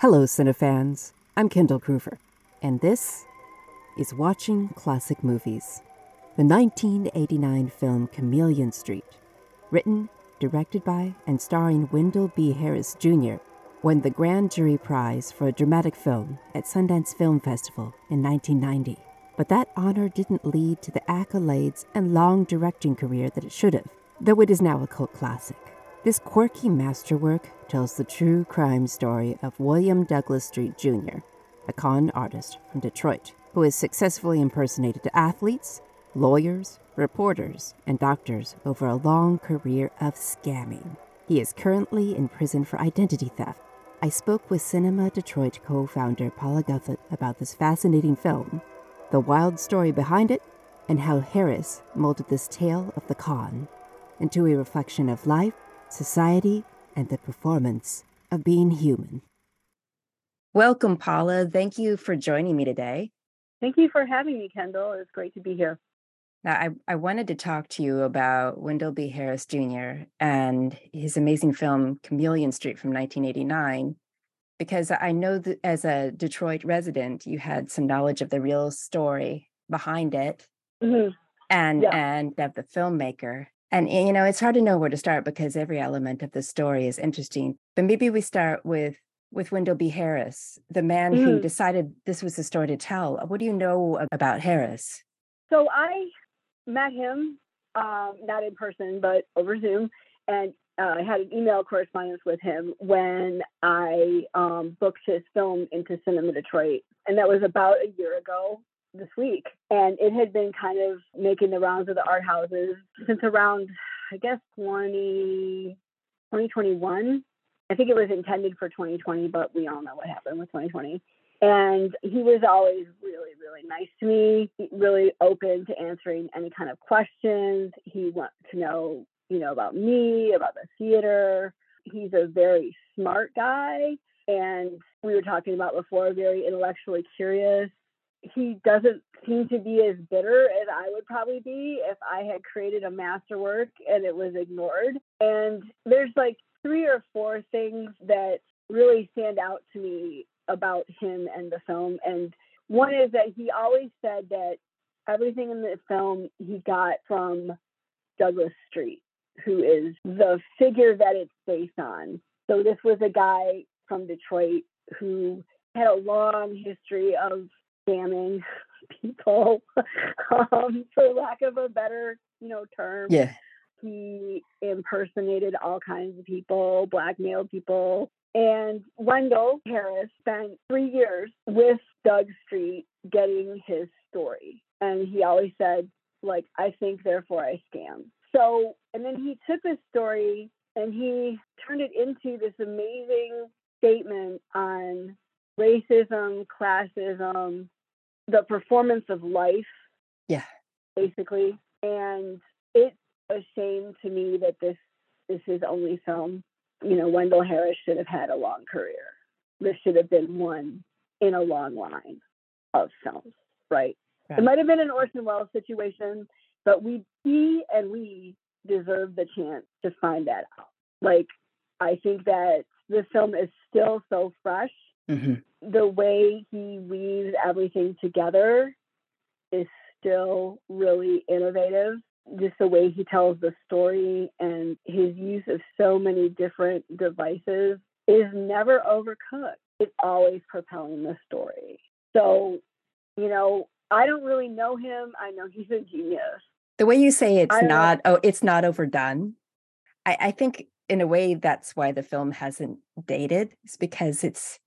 Hello, Cinefans. I'm Kendall Cruver, and this is Watching Classic Movies. The 1989 film Chameleon Street, written, directed by, and starring Wendell B. Harris Jr., won the Grand Jury Prize for a Dramatic Film at Sundance Film Festival in 1990. But that honor didn't lead to the accolades and long directing career that it should have, though it is now a cult classic. This quirky masterwork tells the true crime story of William Douglas Street Jr., a con artist from Detroit who has successfully impersonated athletes, lawyers, reporters, and doctors over a long career of scamming. He is currently in prison for identity theft. I spoke with Cinema Detroit co founder Paula Guthat about this fascinating film, the wild story behind it, and how Harris molded this tale of the con into a reflection of life, society, and the performance of being human. Welcome, Paula. Thank you for joining me today. Thank you for having me, Kendall. It's great to be here. Now, I, I wanted to talk to you about Wendell B. Harris Jr. and his amazing film Chameleon Street from 1989, because I know that as a Detroit resident, you had some knowledge of the real story behind it mm-hmm. and yeah. and of the filmmaker. And you know, it's hard to know where to start because every element of the story is interesting. But maybe we start with with Wendell B. Harris, the man mm. who decided this was the story to tell. What do you know about Harris? So I met him, um, not in person, but over Zoom, and uh, I had an email correspondence with him when I um, booked his film into Cinema Detroit. And that was about a year ago this week. And it had been kind of making the rounds of the art houses since around, I guess, 20, 2021. I think it was intended for 2020, but we all know what happened with 2020. And he was always really, really nice to me, really open to answering any kind of questions. He wants to know, you know, about me, about the theater. He's a very smart guy. And we were talking about before, very intellectually curious. He doesn't seem to be as bitter as I would probably be if I had created a masterwork and it was ignored. And there's like three or four things that really stand out to me about him and the film. And one is that he always said that everything in the film he got from Douglas Street, who is the figure that it's based on. So this was a guy from Detroit who had a long history of scamming people, um, for lack of a better, you know, term. Yeah. He impersonated all kinds of people, blackmailed people, and Wendell Harris spent three years with Doug Street getting his story. And he always said, like, I think, therefore I scam. So, and then he took this story and he turned it into this amazing statement on racism, classism, the performance of life. Yeah. Basically. And it's a shame to me that this is his only film you know, Wendell Harris should have had a long career. This should have been one in a long line of films, right? It might have been an Orson Welles situation, but we, he and we deserve the chance to find that out. Like, I think that the film is still so fresh. Mm-hmm. The way he weaves everything together is still really innovative just the way he tells the story and his use of so many different devices is never overcooked. It's always propelling the story. So, you know, I don't really know him. I know he's a genius. The way you say it's not know. oh, it's not overdone. I, I think in a way that's why the film hasn't dated. It's because it's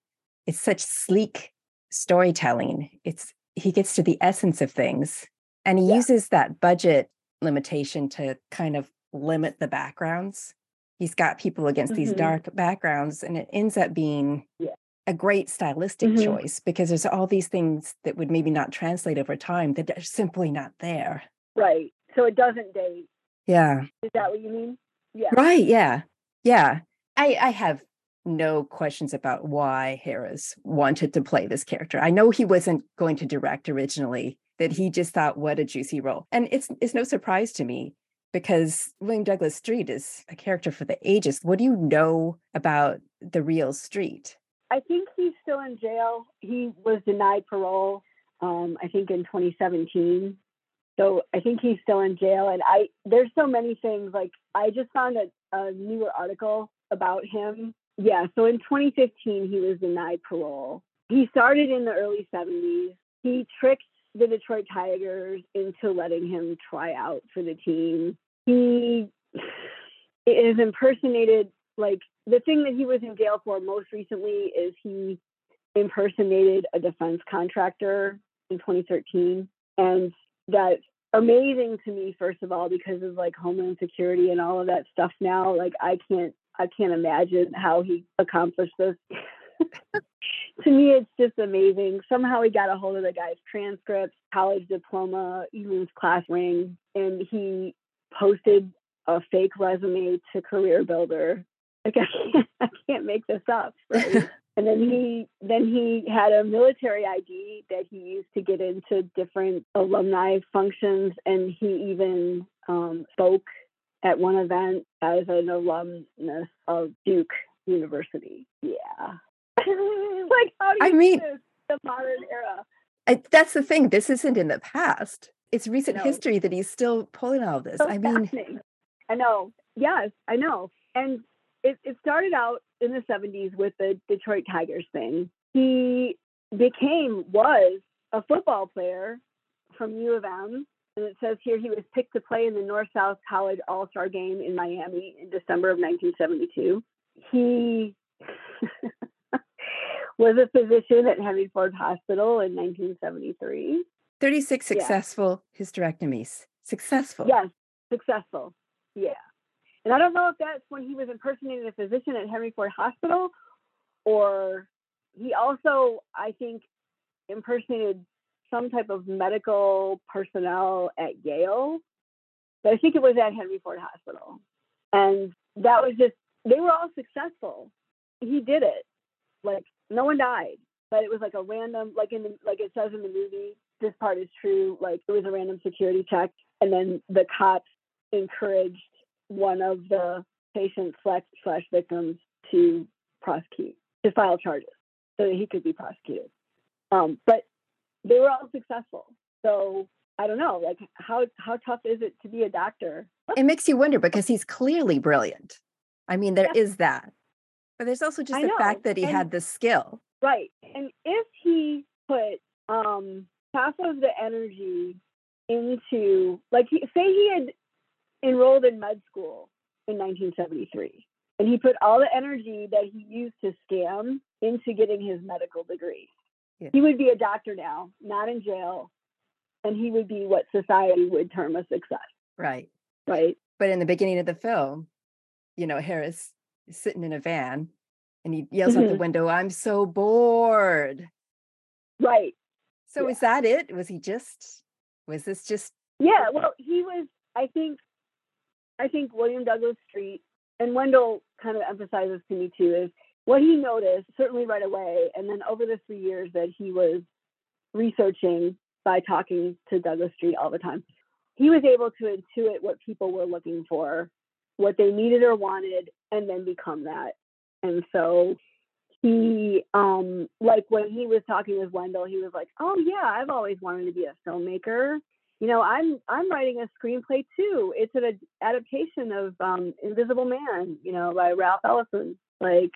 it's such sleek storytelling. It's he gets to the essence of things and he yeah. uses that budget limitation to kind of limit the backgrounds. He's got people against mm-hmm. these dark backgrounds, and it ends up being yeah. a great stylistic mm-hmm. choice because there's all these things that would maybe not translate over time that are simply not there. Right. So it doesn't date. Yeah. Is that what you mean? Yeah. Right. Yeah. Yeah. I, I have no questions about why Harris wanted to play this character. I know he wasn't going to direct originally that he just thought, what a juicy role. And it's it's no surprise to me because William Douglas Street is a character for the ages. What do you know about the real Street? I think he's still in jail. He was denied parole, um, I think in 2017. So I think he's still in jail. And I there's so many things. Like I just found a, a newer article about him. Yeah. So in 2015, he was denied parole. He started in the early 70s. He tricked the Detroit Tigers into letting him try out for the team. He is impersonated like the thing that he was in jail for most recently is he impersonated a defense contractor in 2013 and that's amazing to me first of all because of like homeland security and all of that stuff now like i can't i can't imagine how he accomplished this. To me it's just amazing. Somehow he got a hold of the guy's transcripts college diploma even his class ring and he posted a fake resume to career builder. Like I can't, I can't make this up right? And then he then he had a military id that he used to get into different alumni functions and he even um, spoke at one event as an alumnus of duke university yeah like how do you I mean- the modern era I, that's the thing. This isn't in the past. It's recent No. history that he's still pulling all this. so I mean. I know. Yes, I know. And it, it started out in the 70s with the Detroit Tigers thing. He became, was a football player from U of M. And it says here he was picked to play in the North South College All Star game in Miami in December of 1972. He was a physician at Henry Ford Hospital in 1973. 36 Yeah. successful hysterectomies. Successful. Yes, successful. Yeah. And I don't know if that's when he was impersonating a physician at Henry Ford Hospital or he also, I think, impersonated some type of medical personnel at Yale. But I think it was at Henry Ford Hospital. And that was just, they were all successful. He did it. Like, no one died. But it was like a random, like in the, like it says in the movie, this part is true. Like it was a random security check, and then the cops encouraged one of the patients slash slash victims to prosecute, to file charges, so that he could be prosecuted. Um, but they were all successful. So I don't know, like how how tough is it to be a doctor? It makes you wonder because he's clearly brilliant. I mean, there is Yeah. that. But there's also just I the know, fact that he and- had the skill. Right. And if he put um half of the energy into like he, say he had enrolled in med school in 1973 and he put all the energy that he used to scam into getting his medical degree. Yeah. He would be a doctor now, not in jail, and he would be what society would term a success, Right. right? But in the beginning of the film, you know, Harris is sitting in a van and he yells out the Mhm. window, I'm so bored. Right. So Yeah. is that it? Was he just, was this just, Yeah, well, he was. I think, I think William Douglas Street and Wendell kind of emphasizes to me too is what he noticed certainly right away, and then over the three years that he was researching by talking to Douglas Street all the time, he was able to intuit what people were looking for, what they needed or wanted, and then become that. And so he um like when he was talking with Wendell, he was like, "Oh yeah, I've always wanted to be a filmmaker. You know, I'm I'm writing a screenplay too. It's an adaptation of um Invisible Man, you know, by Ralph Ellison. Like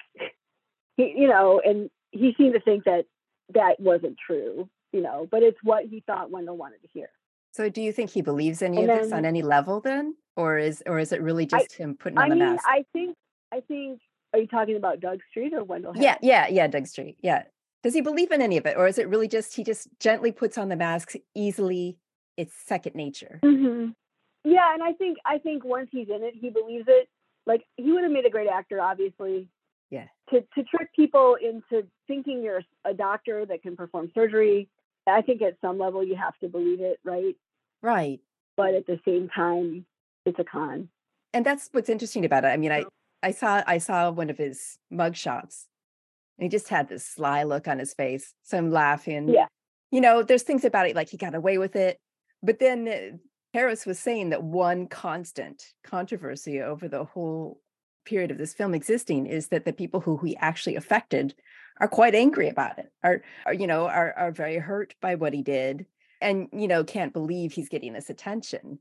he, you know, and he seemed to think that that wasn't true, you know, but it's what he thought Wendell wanted to hear. so do you think he believes any And of this on any level then? Or is, or is it really I- just him putting on I the mean, mask? I think I think are you talking about Doug Street or Wendell? Yeah, Harris? yeah, yeah, Doug Street. Yeah. Does he believe in any of it? Or is it really just he just gently puts on the mask easily? It's second nature. hmm Yeah, and I think I think once he's in it, he believes it. Like he would have made a great actor, obviously. Yeah. To to trick people into thinking you're a doctor that can perform surgery, I think at some level you have to believe it, right? Right. But at the same time, it's a con. And that's what's interesting about it. I mean, I I saw I saw one of his mug shots and he just had this sly look on his face. So I'm laughing. Yeah. You know, there's things about it like he got away with it. But then uh, Harris was saying that one constant controversy over the whole period of this film existing is that the people who he actually affected are quite angry about it, are, are you know, are are very hurt by what he did, and you know, can't believe he's getting this attention.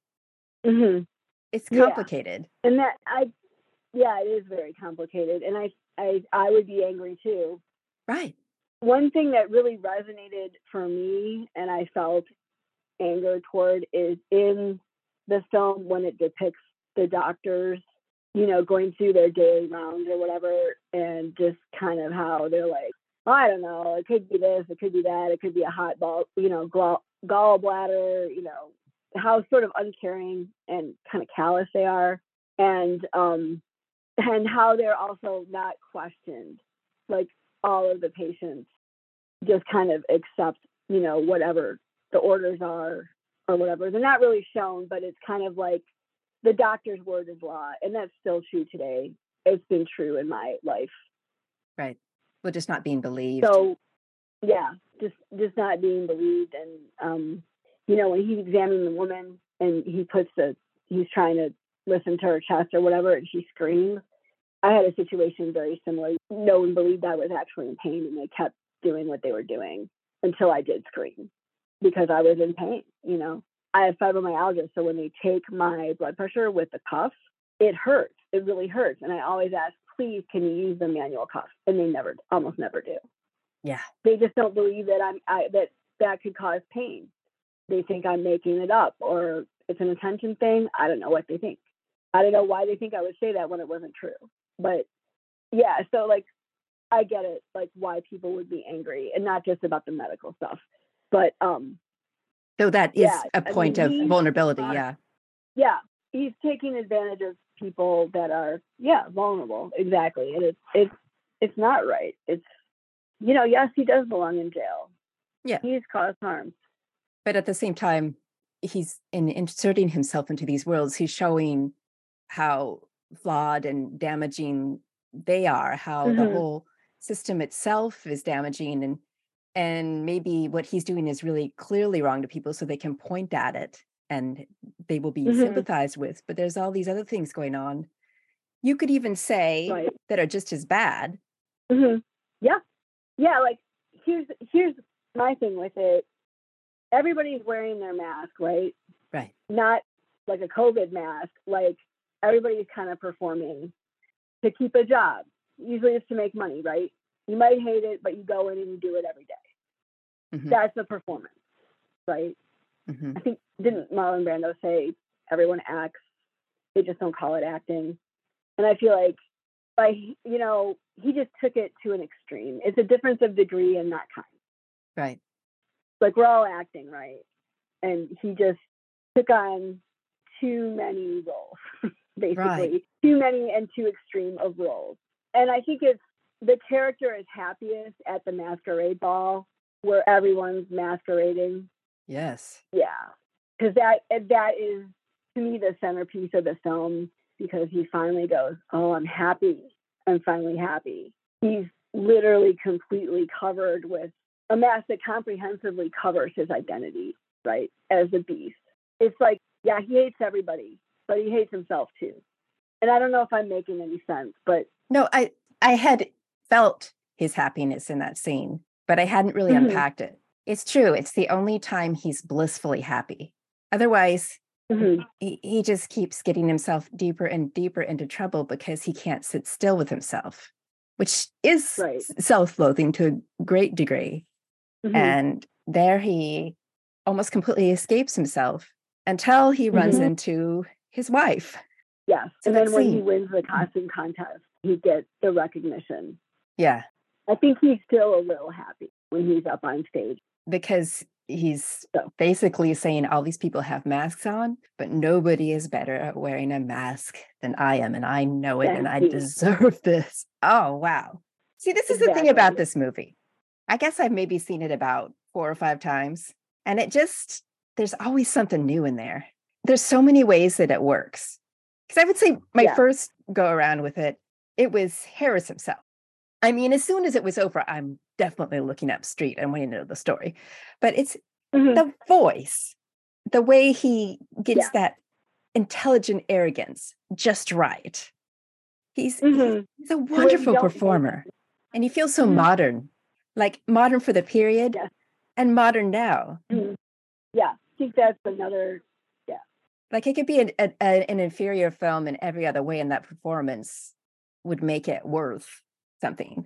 Mm-hmm. It's complicated. Yeah. And that I yeah, it is very complicated. And I I I would be angry too. Right. One thing that really resonated for me and I felt anger toward is in the film when it depicts the doctors, you know, going through their daily rounds or whatever, and just kind of how they're like, oh, I don't know, it could be this, it could be that, it could be a hot ball, you know, gall- gallbladder, you know, how sort of uncaring and kind of callous they are, and um, and how they're also not questioned, like all of the patients just kind of accept, you know, whatever the orders are or whatever. They're not really shown, but it's kind of like the doctor's word is law, and that's still true today. It's been true in my life. Right. Well, just not being believed. So, yeah, just just not being believed, and um, you know, when he's examining the woman and he puts the he's trying to listen to her chest or whatever, and she screams. I had a situation very similar. No one believed I was actually in pain, and they kept doing what they were doing until I did scream because I was in pain. You know, I have fibromyalgia, so when they take my blood pressure with the cuff, it hurts. It really hurts, and I always ask, please, can you use the manual cuff? And they never, almost never do. Yeah, they just don't believe that I'm I, that that could cause pain. They think I'm making it up, or it's an attention thing. I don't know what they think. I don't know why they think I would say that when it wasn't true. But yeah, so like I get it, like why people would be angry, and not just about the medical stuff, but um so that is yeah, a point I mean, of vulnerability. Yeah. Yeah. He's taking advantage of people that are, yeah, vulnerable. Exactly. And it's, it's, it's not right. It's, you know, yes, he does belong in jail. Yeah. He's caused harm. But at the same time, he's in inserting himself into these worlds, he's showing how flawed and damaging they are, how mm-hmm. the whole system itself is damaging and and maybe what he's doing is really clearly wrong to people so they can point at it and they will be mm-hmm. sympathized with but there's all these other things going on. You could even say right. that are just as bad. Mm-hmm. yeah. Yeah like here's here's my thing with it. Everybody's wearing their mask right? Right. Not like a covid mask like everybody's kind of performing to keep a job usually it's to make money right you might hate it, but you go in and you do it every day. Mm-hmm. That's the performance, right? Mm-hmm. I think didn't Marlon Brando say everyone acts, they just don't call it acting. And I feel like by you know, he just took it to an extreme. It's a difference of degree and not kind. Right. Like we're all acting, right? And he just took on too many roles, basically. Right. Too many and too extreme of roles. And I think it's the character is happiest at the masquerade ball where everyone's masquerading. Yes. Yeah. Because that that is to me the centerpiece of the film because he finally goes, Oh, I'm happy. I'm finally happy. He's literally completely covered with a mask that comprehensively covers his identity, right? As a beast. It's like, yeah, he hates everybody, but he hates himself too. And I don't know if I'm making any sense, but no, I I had felt his happiness in that scene, but I hadn't really mm-hmm. unpacked it. It's true. It's the only time he's blissfully happy. Otherwise, mm-hmm. he, he just keeps getting himself deeper and deeper into trouble because he can't sit still with himself, which is right. self loathing to a great degree. Mm-hmm. And there he almost completely escapes himself until he runs mm-hmm. into his wife. Yes. So and then when scene. he wins the costume contest, he gets the recognition yeah. I think he's still a little happy when he's up on stage. Because he's so. basically saying all these people have masks on, but nobody is better at wearing a mask than I am. And I know it and I deserve this. Oh, wow. See, this is exactly. the thing about this movie. I guess I've maybe seen it about four or five times. And it just, there's always something new in there. There's so many ways that it works. Because I would say my yeah. first go around with it, it was Harris himself. I mean, as soon as it was over, I'm definitely looking up Street and wanting to know the story. But it's mm-hmm. the voice, the way he gets yeah. that intelligent arrogance just right. He's, mm-hmm. he's a wonderful performer. And he feels so Mhm. modern, like modern for the period Yes. and modern now. Mhm. Yeah, I think that's another. Yeah, like it could be an, a- an inferior film in every other way, and that performance would make it worth something.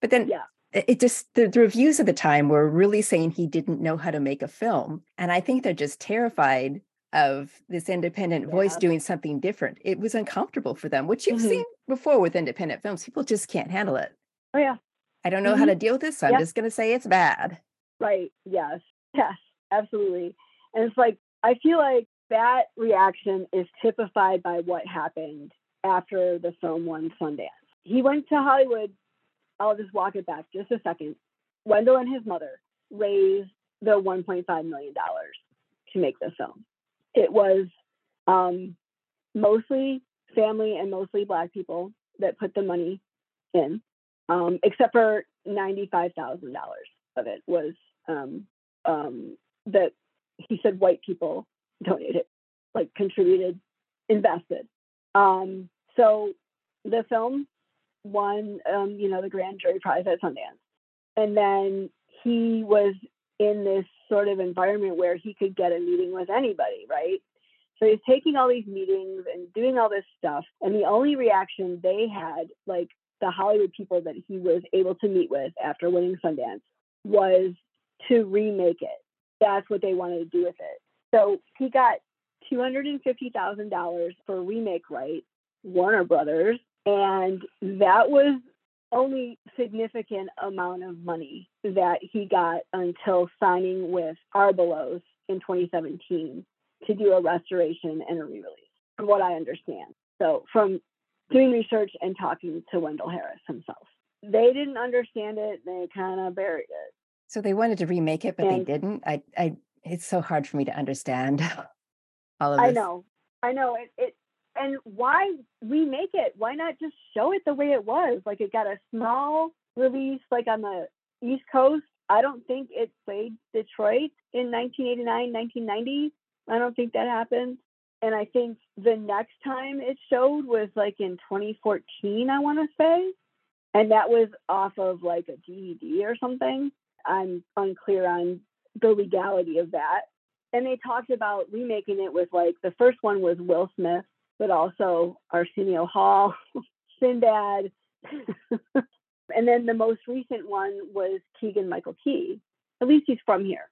But then Yeah. it it just the, the reviews at the time were really saying he didn't know how to make a film and i think they're just terrified of this independent voice doing something different it was uncomfortable for them which you've Mhm. seen before with independent films people just can't handle it Oh yeah, i don't know how Mhm. to deal with this so i'm just going to say it's bad right. Yes, yes, absolutely. And it's like I feel like that reaction is typified by what happened after the film won Sundance. He went to Hollywood. I'll just walk it back just a second. Wendell and his mother raised the 1.5 million dollars to make the film. It was um, mostly family and mostly black people that put the money in, um, except for ninety-five thousand dollars of it was um, um, that he said white people donated, like contributed, invested. Um, so the film won, um, you know, the grand jury prize at Sundance, and then he was in this sort of environment where he could get a meeting with anybody, right? So he's taking all these meetings and doing all this stuff, and the only reaction they had, like the Hollywood people that he was able to meet with after winning Sundance, was to remake it. That's what they wanted to do with it. So he got $250,000 for remake rights, Warner Brothers, and that was only significant amount of money that he got until signing with Arbelos in 2017 to do a restoration and a re-release, from what I understand. So from doing research and talking to Wendell Harris himself. They didn't understand it. They kind of buried it. so they wanted to remake it but And- they didn't i i it's so hard for me to understand all of this. I know. I know. It, it and why remake it? Why not just show it the way it was? Like it got a small release like on the East Coast. I don't think it played Detroit in 1989, 1990. I don't think that happened. And I think the next time it showed was like in 2014, I want to say. And that was off of like a DVD or something. I'm unclear on the legality of that. And they talked about remaking it with like the first one was Will Smith, but also Arsenio Hall, Sinbad. and then the most recent one was Keegan Michael Key. At least he's from here.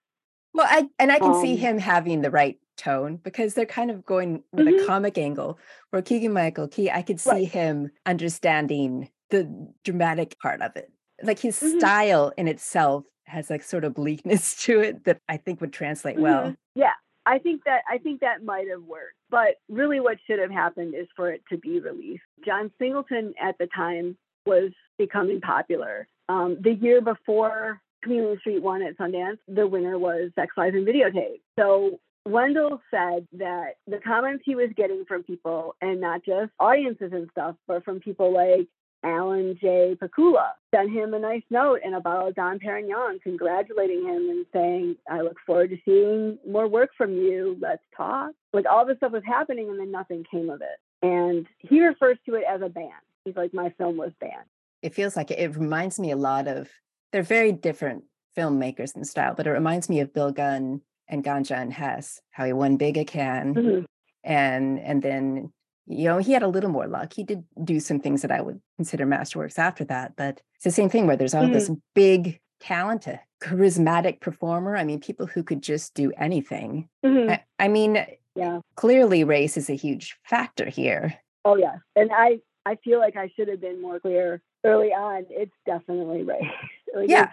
Well, I and I can see Um, him having the right tone because they're kind of going with a Mhm. comic angle. Where Keegan Michael Key, I could see Right. him understanding the dramatic part of it. Like his Mhm. style in itself has like sort of bleakness to it that I think would translate well. Mhm. Yeah, I think that I think that might have worked. But really, what should have happened is for it to be released. John Singleton at the time was becoming popular. Um, the year before Chameleon Street won at Sundance, the winner was Sex Lies and Videotape. So Wendell said that the comments he was getting from people, and not just audiences and stuff, but from people like Alan J. Pakula sent him a nice note and a bottle of Dom Perignon congratulating him and saying, I look forward to seeing more work from you. Let's talk. Like all this stuff was happening and then nothing came of it. And he refers to it as a ban. He's like, my film was banned. It feels like it, it reminds me a lot of they're very different filmmakers in style, but it reminds me of Bill Gunn and Ganja and Hess, how he won big at Cannes Mhm. and and then you know he had a little more luck he did do some things that i would consider masterworks after that but it's the same thing where there's all this big talented charismatic performer i mean people who could just do anything Mhm. I, I mean Yeah. clearly race is a huge factor here Oh, yeah. And I, I feel like I should have been more clear early on. It's definitely race. Like, yeah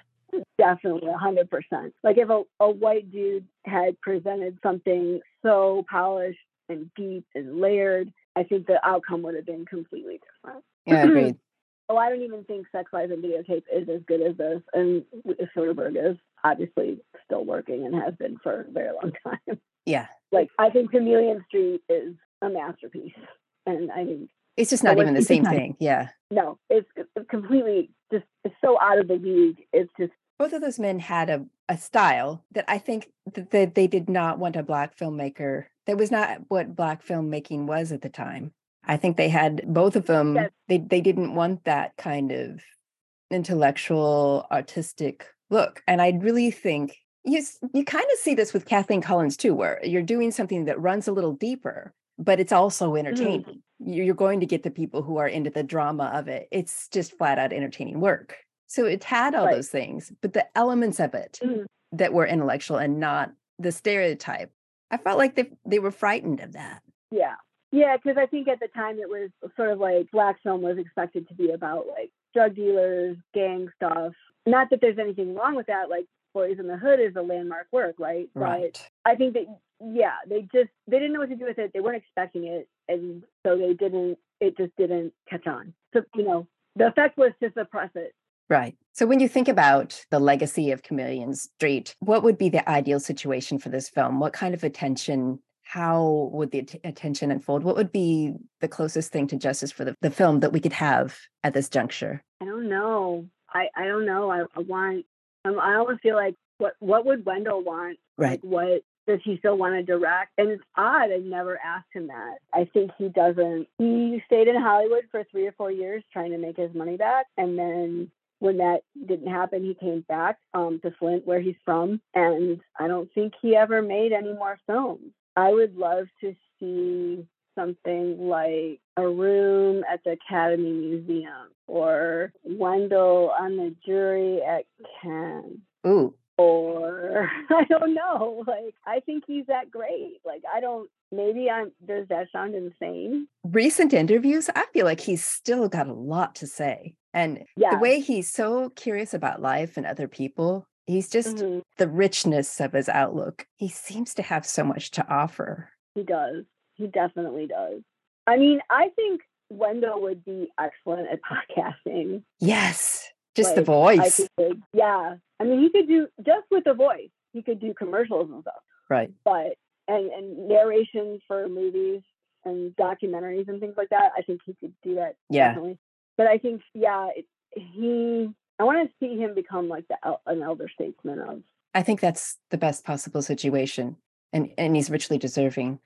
definitely a hundred percent. Like if a, a white dude had presented something so polished and deep and layered, I think the outcome would have been completely different. yeah agreed Oh, I don't even think Sex Lies and Videotape is as good as this. And Soderbergh is obviously still working and has been for a very long time. yeah like I think Chameleon Street is a masterpiece. And I mean, it's just not even the same not- thing yeah no, it's it's completely just it's so out of the league. It's just both of those men had a, a style that I think that they, they did not want a black filmmaker. That was not what black filmmaking was at the time. I think they had both of them. Yes. They they didn't want that kind of intellectual, artistic look. And I really think you you kind of see this with Kathleen Collins too, where you're doing something that runs a little deeper, but it's also entertaining. Mm. You're going to get the people who are into the drama of it. It's just flat out entertaining work. So it had all right. those things, but the elements of it mm. that were intellectual and not the stereotype, I felt like they they were frightened of that. Yeah. Yeah, because I think at the time it was sort of like black film was expected to be about like drug dealers, gang stuff. Not that there's anything wrong with that. Like Boys in the Hood is a landmark work, right? Right. But I think that yeah, they just they didn't know what to do with it. They weren't expecting it, and so they didn't. It just didn't catch on. So you know, the effect was to suppress it. Right. So when you think about the legacy of Chameleon Street, what would be the ideal situation for this film? What kind of attention? How would the attention unfold? What would be the closest thing to justice for the, the film that we could have at this juncture? I don't know. I, I don't know. I, I want um, I always feel like what what would Wendell want? Right. Like what does he still want to direct? And it's odd. I've never asked him that. I think he doesn't. He stayed in Hollywood for three or four years trying to make his money back, and then when that didn't happen, he came back um, to Flint, where he's from, and I don't think he ever made any more films. I would love to see something like a room at the Academy Museum or Wendell on the jury at Cannes. Ooh. Or I don't know. Like I think he's that great. Like I don't maybe I'm does that sound insane? Recent interviews, I feel like he's still got a lot to say. And the way he's so curious about life and other people, he's just mm-hmm. the richness of his outlook. He seems to have so much to offer. He does. He definitely does. I mean, I think Wendell would be excellent at podcasting. Yes, just like, the voice. I could, yeah, I mean, he could do just with the voice. He could do commercials and stuff. Right. But and and narration for movies and documentaries and things like that. I think he could do that. Yeah. Definitely. But I think yeah, it, he. I want to see him become like the an elder statesman of. I think that's the best possible situation, and and he's richly deserving.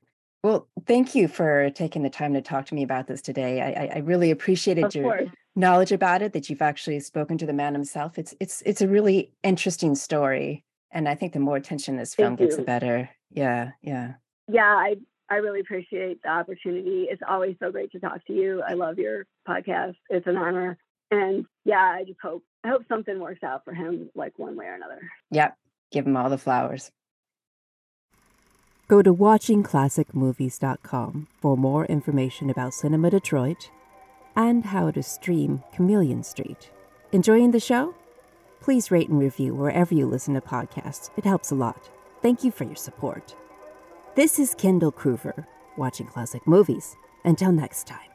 Well, thank you for taking the time to talk to me about this today. I, I really appreciated of your course. knowledge about it. That you've actually spoken to the man himself. It's it's it's a really interesting story, and I think the more attention this film thank gets, you. the better. Yeah, yeah, yeah. I I really appreciate the opportunity. It's always so great to talk to you. I love your podcast. It's an honor, and yeah, I just hope I hope something works out for him, like one way or another. Yep. Give him all the flowers. Go to watchingclassicmovies.com for more information about Cinema Detroit and how to stream Chameleon Street. Enjoying the show? Please rate and review wherever you listen to podcasts. It helps a lot. Thank you for your support. This is Kendall Cruver, watching classic movies. Until next time.